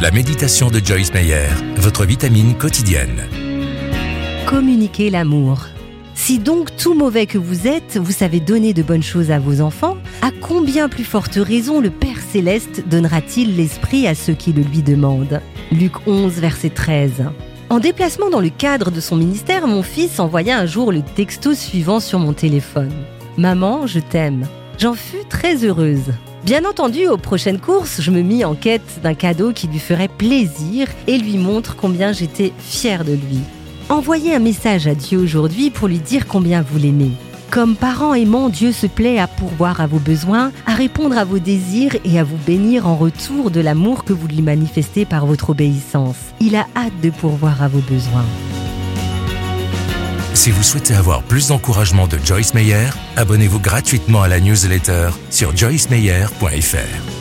La méditation de Joyce Meyer, votre vitamine quotidienne. Communiquer l'amour. Si donc tout mauvais que vous êtes, vous savez donner de bonnes choses à vos enfants, à combien plus forte raison le Père céleste donnera-t-il l'esprit à ceux qui le lui demandent? Luc 11, verset 13. En déplacement dans le cadre de son ministère, mon fils envoya un jour le texto suivant sur mon téléphone. Maman, je t'aime. J'en fus très heureuse. Bien entendu, aux prochaines courses, je me mis en quête d'un cadeau qui lui ferait plaisir et lui montre combien j'étais fière de lui. Envoyez un message à Dieu aujourd'hui pour lui dire combien vous l'aimez. Comme parent aimant, Dieu se plaît à pourvoir à vos besoins, à répondre à vos désirs et à vous bénir en retour de l'amour que vous lui manifestez par votre obéissance. Il a hâte de pourvoir à vos besoins. Si vous souhaitez avoir plus d'encouragement de Joyce Meyer, abonnez-vous gratuitement à la newsletter sur joycemeyer.fr.